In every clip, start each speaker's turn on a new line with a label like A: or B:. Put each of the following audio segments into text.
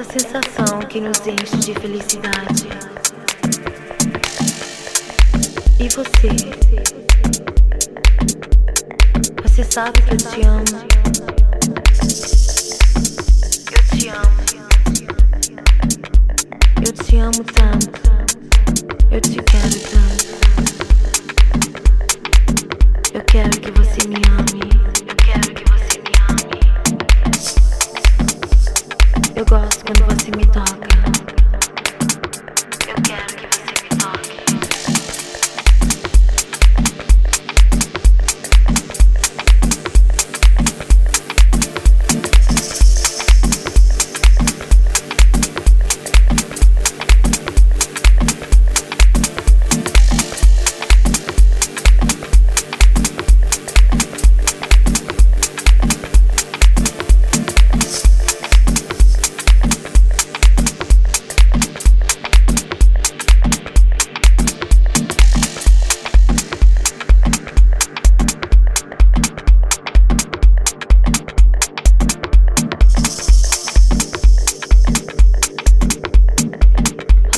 A: essa sensação que nos enche de felicidade. E você? Você sabe que eu te amo. Eu te amo. Eu te amo tanto. Eu gosto quando você me toca.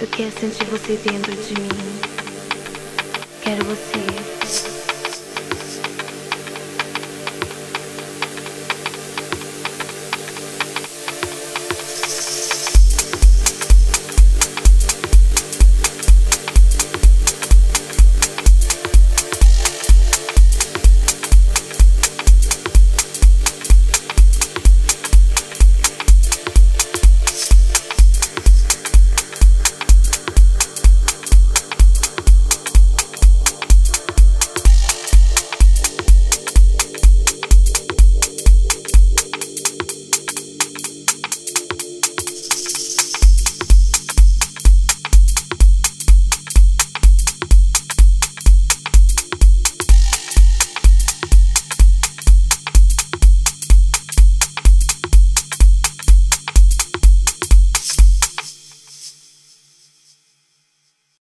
A: Eu quero sentir você dentro de mim. Quero você.